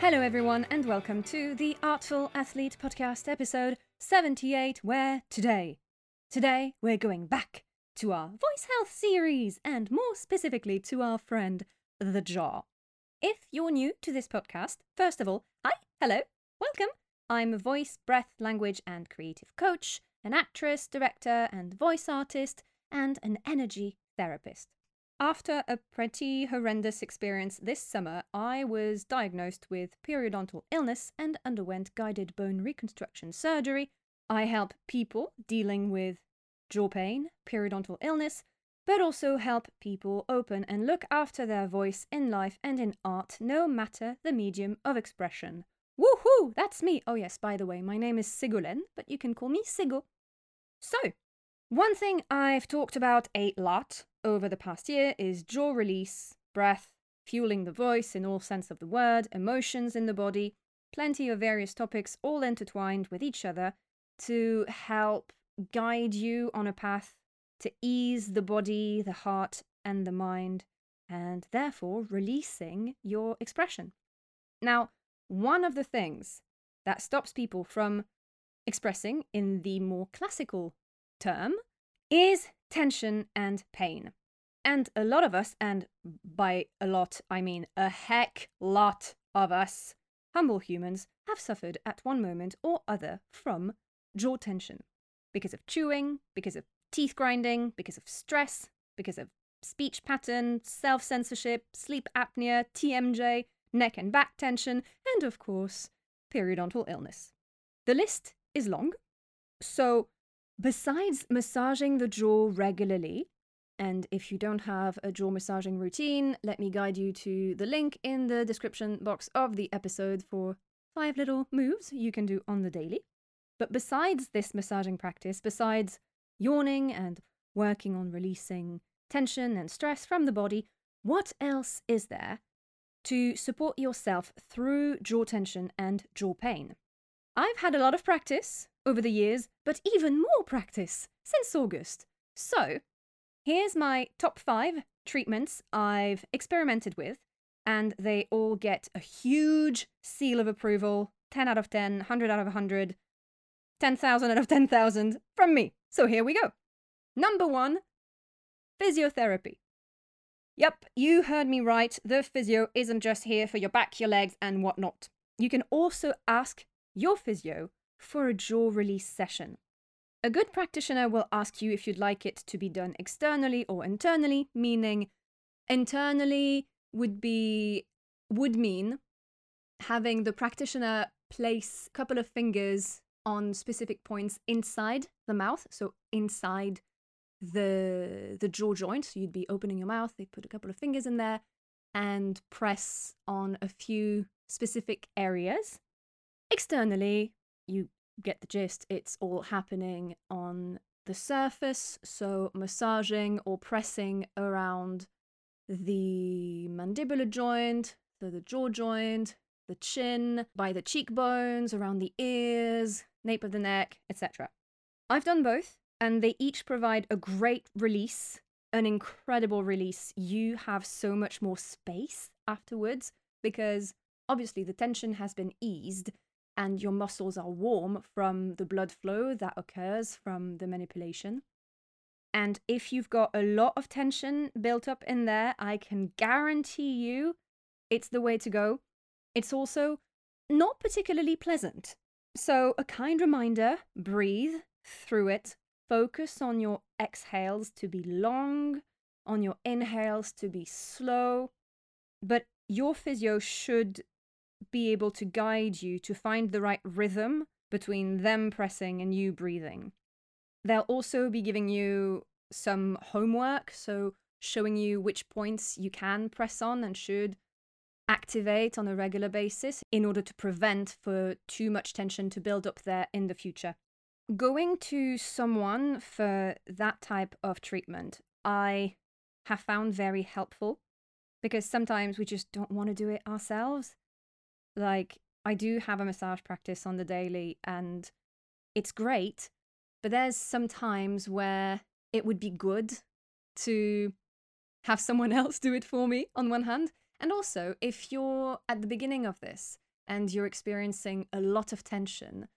Hello, everyone, and welcome to the Artful Athlete Podcast, episode 78, where today, today we're going back to our voice health series, and more specifically to our friend, the jaw. If you're new to this podcast, first of all, hi, hello, welcome. I'm a voice, breath, language, and creative coach, an actress, director, and voice artist, and an energy therapist. After a pretty horrendous experience this summer, I was diagnosed with periodontal illness and underwent guided bone reconstruction surgery. I help people dealing with jaw pain, periodontal illness, but also help people open and look after their voice in life and in art, no matter the medium of expression. Woohoo! That's me! Oh, yes, by the way, my name is Sigolène, but you can call me Sigo. So, one thing I've talked about a lot over the past year is jaw release, breath, fueling the voice in all sense of the word, emotions in the body, plenty of various topics all intertwined with each other to help guide you on a path to ease the body, the heart, and the mind, and therefore releasing your expression. Now, one of the things that stops people from expressing in the more classical term is tension and pain. And a lot of us, and by a lot I mean a heck lot of us, humble humans, have suffered at one moment or other from jaw tension because of chewing, because of teeth grinding, because of stress, because of speech pattern, self censorship, sleep apnea, TMJ, neck and back tension, and of course, periodontal illness. The list is long. So, besides massaging the jaw regularly, and if you don't have a jaw massaging routine, let me guide you to the link in the description box of the episode for five little moves you can do on the daily. But besides this massaging practice, besides yawning and working on releasing tension and stress from the body, what else is there to support yourself through jaw tension and jaw pain? I've had a lot of practice over the years, but even more practice since August. So, here's my top five treatments I've experimented with, and they all get a huge seal of approval 10 out of 10, 100 out of 100, 10,000 out of 10,000 from me. So here we go. Number one physiotherapy. Yep, you heard me right. The physio isn't just here for your back, your legs, and whatnot. You can also ask your physio for a jaw release session. A good practitioner will ask you if you'd like it to be done externally or internally, meaning internally would be would mean having the practitioner place a couple of fingers on specific points inside the mouth, so inside the the jaw joint. So you'd be opening your mouth, they put a couple of fingers in there and press on a few specific areas. Externally, you get the gist. It's all happening on the surface, so massaging or pressing around the mandibular joint, so the jaw joint, the chin, by the cheekbones, around the ears, nape of the neck, etc. I've done both, and they each provide a great release, an incredible release. You have so much more space afterwards because obviously the tension has been eased and your muscles are warm from the blood flow that occurs from the manipulation. And if you've got a lot of tension built up in there, I can guarantee you it's the way to go. It's also not particularly pleasant. So, a kind reminder breathe through it, focus on your exhales to be long, on your inhales to be slow. But your physio should be able to guide you to find the right rhythm between them pressing and you breathing. They'll also be giving you some homework, so showing you which points you can press on and should activate on a regular basis in order to prevent for too much tension to build up there in the future. Going to someone for that type of treatment, I have found very helpful because sometimes we just don't want to do it ourselves. Like, I do have a massage practice on the daily and it's great, but there's some times where it would be good to have someone else do it for me on one hand and also, if you're at the beginning of this, and you're experiencing a lot of tension,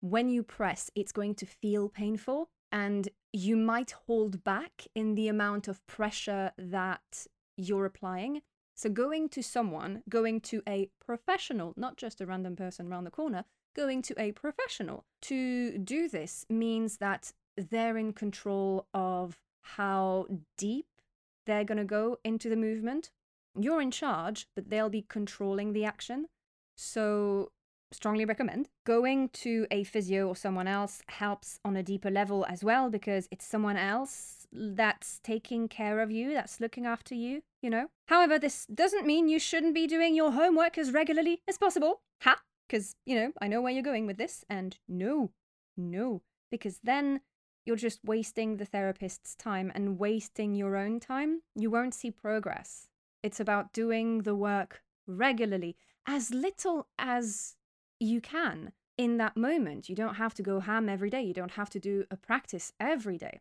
when you press, it's going to feel painful and you might hold back in the amount of pressure that you're applying. So, going to someone, going to a professional, not just a random person around the corner, going to a professional to do this means that they're in control of how deep they're going to go into the movement. You're in charge, but they'll be controlling the action. So, strongly recommend. Going to a physio or someone else helps on a deeper level as well because it's someone else that's taking care of you, that's looking after you, you know? However, this doesn't mean you shouldn't be doing your homework as regularly as possible. Ha! Because, you know, I know where you're going with this, and no, no, because then you're just wasting the therapist's time and wasting your own time. You won't see progress. It's about doing the work regularly, as little as you can in that moment. You don't have to go ham every day, you don't have to do a practice every day,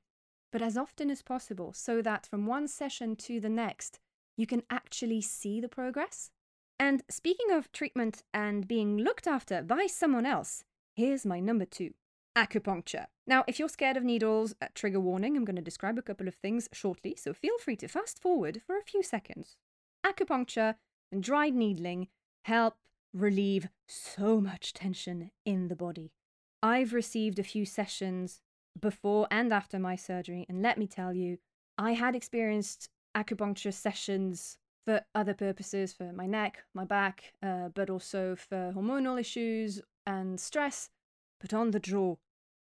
but as often as possible so that from one session to the next, you can actually see the progress. And speaking of treatment and being looked after by someone else, here's my number two acupuncture. Now, if you're scared of needles, uh, trigger warning, I'm going to describe a couple of things shortly, so feel free to fast forward for a few seconds. Acupuncture and dried needling help relieve so much tension in the body. I've received a few sessions before and after my surgery, and let me tell you, I had experienced acupuncture sessions for other purposes, for my neck, my back, uh, but also for hormonal issues and stress. But on the draw,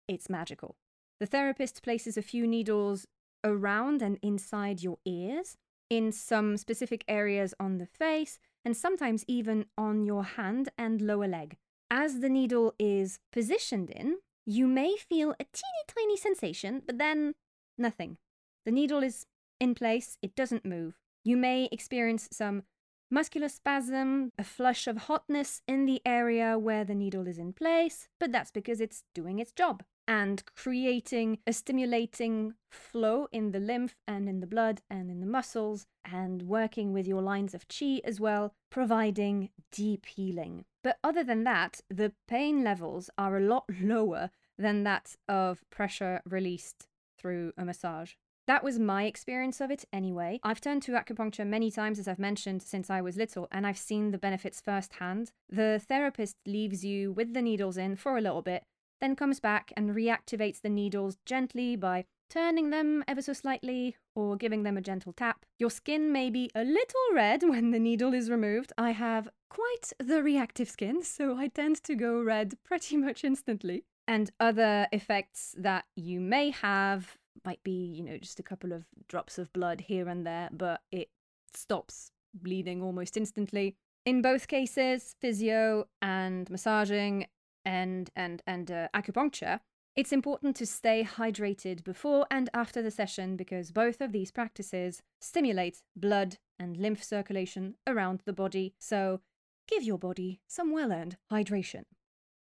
it's magical. The therapist places a few needles around and inside your ears, in some specific areas on the face, and sometimes even on your hand and lower leg. As the needle is positioned in, you may feel a teeny tiny sensation, but then nothing. The needle is in place, it doesn't move. You may experience some muscular spasm, a flush of hotness in the area where the needle is in place, but that's because it's doing its job and creating a stimulating flow in the lymph and in the blood and in the muscles, and working with your lines of chi as well, providing deep healing. But other than that, the pain levels are a lot lower than that of pressure released through a massage. That was my experience of it anyway. I've turned to acupuncture many times, as I've mentioned, since I was little, and I've seen the benefits firsthand. The therapist leaves you with the needles in for a little bit, then comes back and reactivates the needles gently by turning them ever so slightly or giving them a gentle tap. Your skin may be a little red when the needle is removed. I have quite the reactive skin, so I tend to go red pretty much instantly. And other effects that you may have might be, you know, just a couple of drops of blood here and there, but it stops bleeding almost instantly. In both cases, physio and massaging and and and uh, acupuncture, it's important to stay hydrated before and after the session because both of these practices stimulate blood and lymph circulation around the body. So, give your body some well-earned hydration.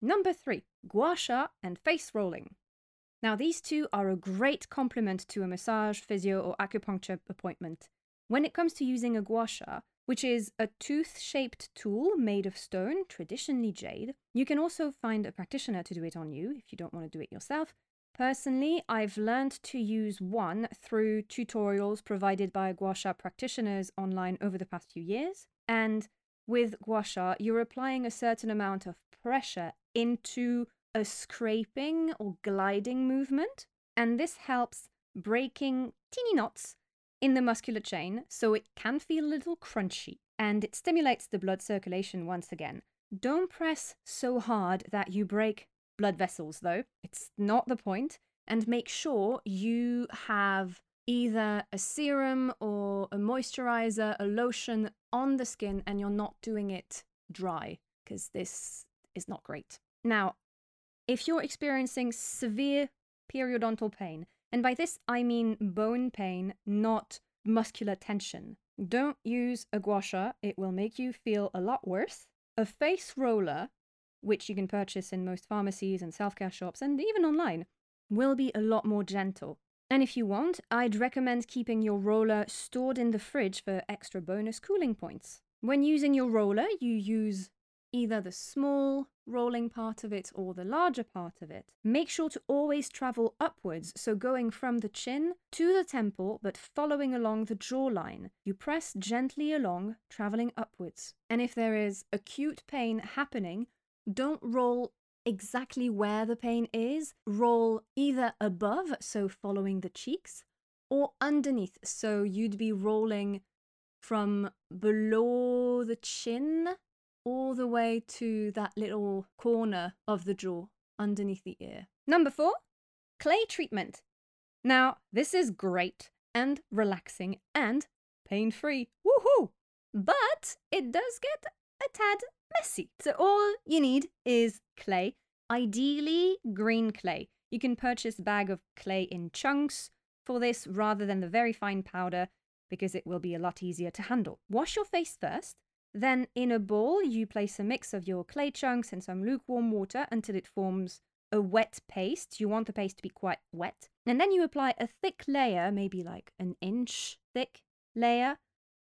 Number 3, gua sha and face rolling. Now, these two are a great complement to a massage, physio, or acupuncture appointment. When it comes to using a gua sha, which is a tooth shaped tool made of stone, traditionally jade. You can also find a practitioner to do it on you if you don't want to do it yourself. Personally, I've learned to use one through tutorials provided by gua sha practitioners online over the past few years. And with gua sha, you're applying a certain amount of pressure into a scraping or gliding movement, and this helps breaking teeny knots in the muscular chain, so it can feel a little crunchy and it stimulates the blood circulation once again. Don't press so hard that you break blood vessels, though. It's not the point. And make sure you have either a serum or a moisturizer, a lotion on the skin, and you're not doing it dry, because this is not great. Now, if you're experiencing severe periodontal pain, and by this, I mean bone pain, not muscular tension. Don't use a gua sha, it will make you feel a lot worse. A face roller, which you can purchase in most pharmacies and self care shops and even online, will be a lot more gentle. And if you want, I'd recommend keeping your roller stored in the fridge for extra bonus cooling points. When using your roller, you use either the small rolling part of it or the larger part of it, make sure to always travel upwards, so going from the chin to the temple, but following along the jawline. You press gently along, traveling upwards. And if there is acute pain happening, don't roll exactly where the pain is. Roll either above, so following the cheeks, or underneath, so you'd be rolling from below the chin all the way to that little corner of the jaw underneath the ear. Number four, clay treatment. Now, this is great and relaxing and pain free. Woohoo! But it does get a tad messy. So, all you need is clay, ideally green clay. You can purchase a bag of clay in chunks for this rather than the very fine powder because it will be a lot easier to handle. Wash your face first then in a bowl, you place a mix of your clay chunks and some lukewarm water until it forms a wet paste. You want the paste to be quite wet. And then you apply a thick layer, maybe like an inch thick layer,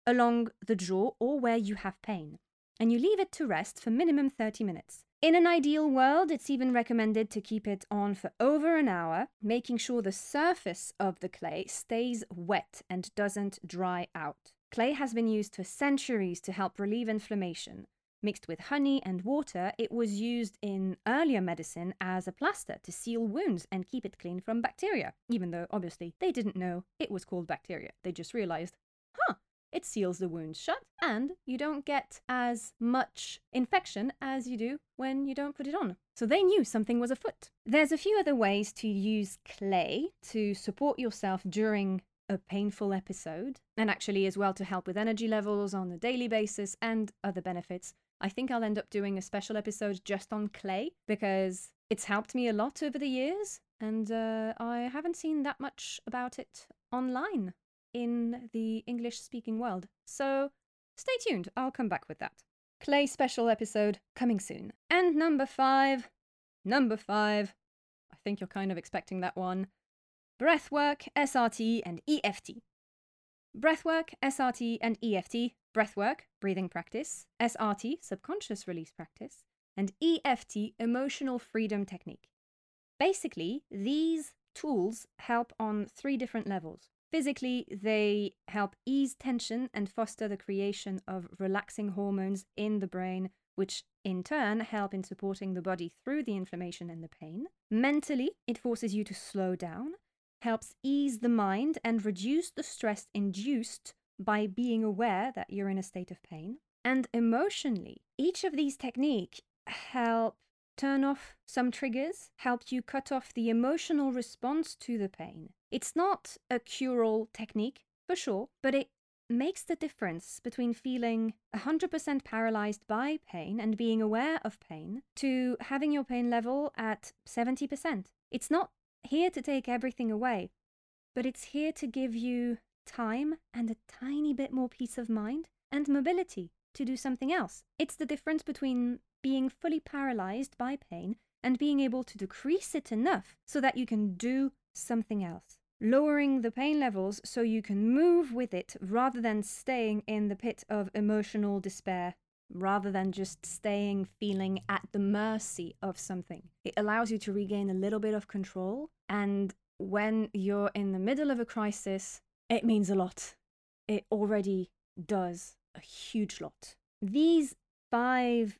along the jaw or where you have pain. And you leave it to rest for minimum 30 minutes. In an ideal world, it's even recommended to keep it on for over an hour, making sure the surface of the clay stays wet and doesn't dry out. Clay has been used for centuries to help relieve inflammation. Mixed with honey and water, it was used in earlier medicine as a plaster to seal wounds and keep it clean from bacteria, even though obviously they didn't know it was called bacteria. They just realized, huh, it seals the wounds shut and you don't get as much infection as you do when you don't put it on. So they knew something was afoot. There's a few other ways to use clay to support yourself during a painful episode, and actually as well to help with energy levels on a daily basis and other benefits. I think I'll end up doing a special episode just on clay because it's helped me a lot over the years, and uh, I haven't seen that much about it online in the English speaking world. So stay tuned, I'll come back with that. Clay special episode coming soon. And number five, number five, I think you're kind of expecting that one breathwork, SRT, and EFT. Breathwork, SRT, and EFT, breathwork, breathing practice, SRT, subconscious release practice, and EFT, emotional freedom technique. Basically, these tools help on three different levels. Physically, they help ease tension and foster the creation of relaxing hormones in the brain, which in turn help in supporting the body through the inflammation and the pain. Mentally, it forces you to slow down helps ease the mind and reduce the stress induced by being aware that you're in a state of pain. And emotionally, each of these techniques help turn off some triggers, help you cut off the emotional response to the pain. It's not a cure-all technique, for sure, but it makes the difference between feeling 100% paralyzed by pain and being aware of pain to having your pain level at 70%. It's not here to take everything away, but it's here to give you time and a tiny bit more peace of mind and mobility to do something else. It's the difference between being fully paralyzed by pain and being able to decrease it enough so that you can do something else. Lowering the pain levels so you can move with it rather than staying in the pit of emotional despair rather than just staying feeling at the mercy of something. It allows you to regain a little bit of control. And when you're in the middle of a crisis, it means a lot. It already does a huge lot. These five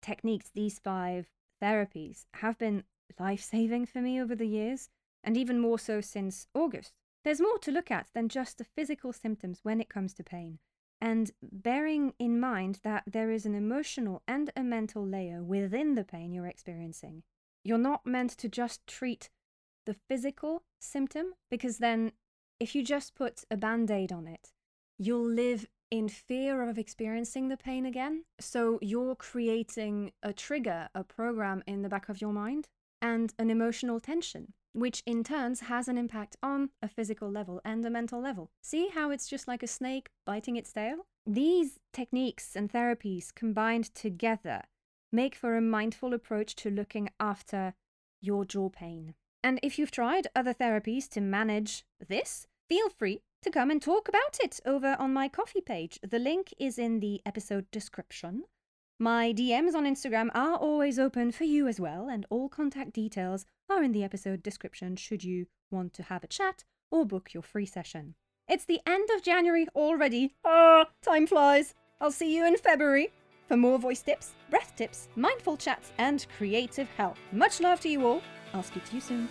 techniques, these five therapies have been life saving for me over the years, and even more so since August. There's more to look at than just the physical symptoms when it comes to pain and bearing in mind that there is an emotional and a mental layer within the pain you're experiencing. You're not meant to just treat the physical symptom because then if you just put a band aid on it, you'll live in fear of experiencing the pain again. So you're creating a trigger, a program in the back of your mind, and an emotional tension which in turns has an impact on a physical level and a mental level. See how it's just like a snake biting its tail? These techniques and therapies combined together make for a mindful approach to looking after your jaw pain. And if you've tried other therapies to manage this, feel free to come and talk about it over on my Ko-fi page. The link is in the episode description. My DMs on Instagram are always open for you as well, and all contact details are in the episode description should you want to have a chat or book your free session. It's the end of January already. Ah, time flies. I'll see you in February for more voice tips, breath tips, mindful chats, and creative help. Much love to you all. I'll speak to you soon.